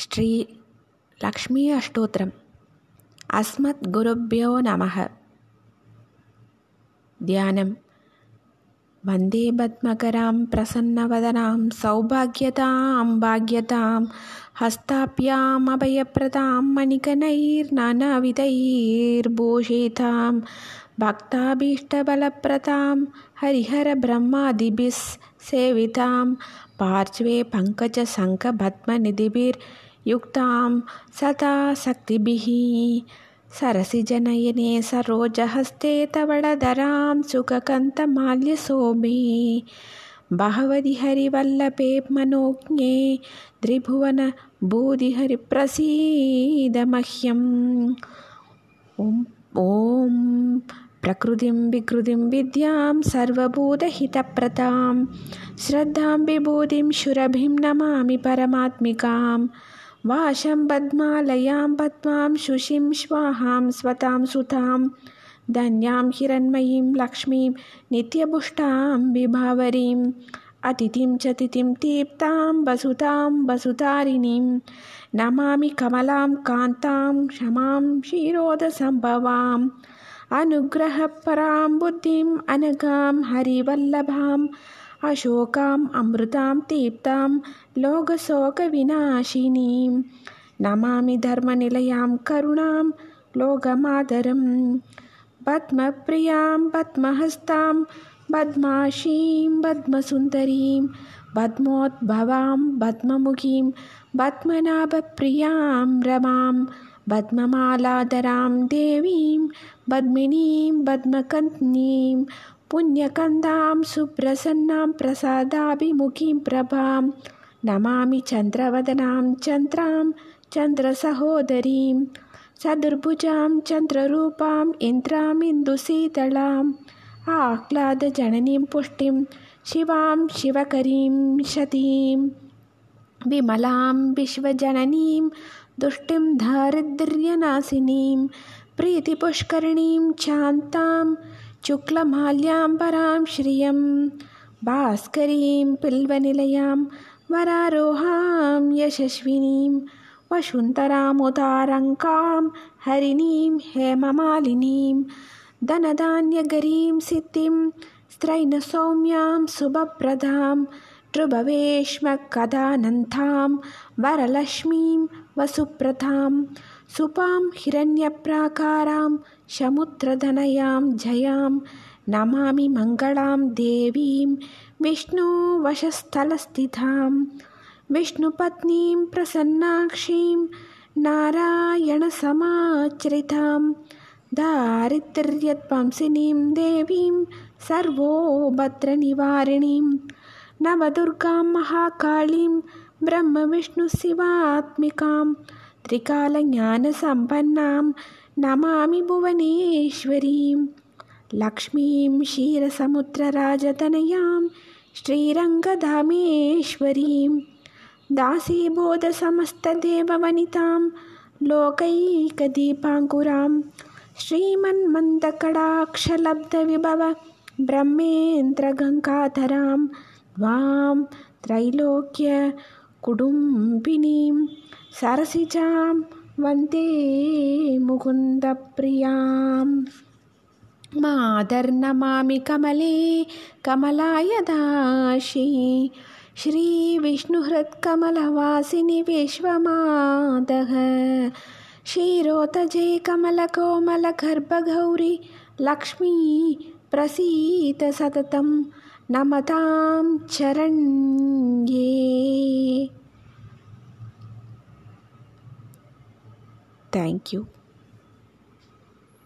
श्रीलक्ष्मी अष्टोत्तरम् अस्मद्गुरुभ्यो नमः। ध्यानं वन्दे पद्मकरां प्रसन्नवदनां सौभाग्यतां भाग्यतां हस्ताभ्यामभयप्रदां मणिकनैर्नानाविधैर्भूषितां भक्ताभीष्टबलप्रदां हरिहरब्रह्मादिभिः सेवितां पार्श्वे पङ्कजशङ्खपद्मनिधिभिर्युक्तां सदा शक्तिभिः सरसिजनयने सरोजहस्ते तवळधरां सुखकन्तमाल्यशोभे भगवति हरिवल्लभे मनोज्ञे त्रिभुवनभूतिहरिप्रसीद मह्यम् ॐ प्रकृतिं विकृतिं विद्यां सर्वभूतहितप्रदां। श्रद्धां विभूतिं शुरभिं नमामि परमात्मिकां वाशं पद्मालयां पद्मां शुषिं स्वाहां स्वतां सुतां धन्यां हिरण्मयीं लक्ष्मीं नित्यपुष्टां विभावरीम् अतिथिं च तिथिं तीप्तां वसुतां वसुतारिणीं नमामि कमलां कान्तां क्षमां क्षीरोदसम्भवाम् अनुग्रहपरां बुद्धिम् अनगां हरिवल्लभाम् अशोकाम् अमृतां तीप्तां लोकशोकविनाशिनीं नमामि धर्मनिलयां करुणां लोकमातरं पद्मप्रियां पद्महस्तां पद्माशीं पद्मसुन्दरीं पद्मोद्भवां पद्ममुखीं पद्मनाभप्रियां रमां पद्ममालाधरां देवीं पद्मिनीं पद्मकन्नीं पुण्यकन्दां सुप्रसन्नां प्रसादाभिमुखीं प्रभां नमामि चन्द्रवदनां चन्द्रां चन्द्रसहोदरीं चतुर्भुजां चन्द्ररूपाम् इन्द्रामिन्दुशीतलाम् आह्लादजननीं पुष्टिं शिवां शिवकरीं शतीं विमलां विश्वजननीं दुष्टिं दारिद्र्यनाशिनीं प्रीतिपुष्करिणीं शान्तां शुक्लमाल्याम्बरां श्रियं भास्करीं पिल्वनिलयां वरारोहां यशस्विनीं वसुन्तरामुदारङ्कां हरिणीं हेममालिनीं धनधान्यगरीं सिद्धिं स्त्रैणसौम्यां शुभप्रदां नृभवेश्मकदानन्तां वरलक्ष्मीं वसुप्रथां सुपां हिरण्यप्राकारां समुद्रधनयां जयां नमामि मङ्गलां देवीं विष्णुवशस्थलस्थितां विष्णुपत्नीं प्रसन्नाक्षीं नारायणसमाचरितां दारिद्र्यध्वंसिनीं देवीं सर्वोभद्रनिवारिणीं नवदुर्गां महाकालीं ब्रह्मविष्णुशिवात्मिकां त्रिकालज्ञानसम्पन्नां नमामि भुवनेश्वरीं लक्ष्मीं क्षीरसमुद्रराजतनयां श्रीरङ्गधामेश्वरीं दासीबोधसमस्तदेववनितां लोकैकदीपाङ्कुरां श्रीमन्मन्दकटाक्षलब्धविभव ब्रह्मेन्द्रगङ्गाधरां त्वां त्रैलोक्यकुटुम्बिनीं सरसिजां वन्दे मुकुन्दप्रियां मादर्नमामि कमले कमलाय दाशी श्रीविष्णुहृत्कमलवासिनि विश्वमादः क्षीरोतजेकमलकोमलगर्भगौरि लक्ष्मी प्रसीत सतत नमता चरण्ये। Thank you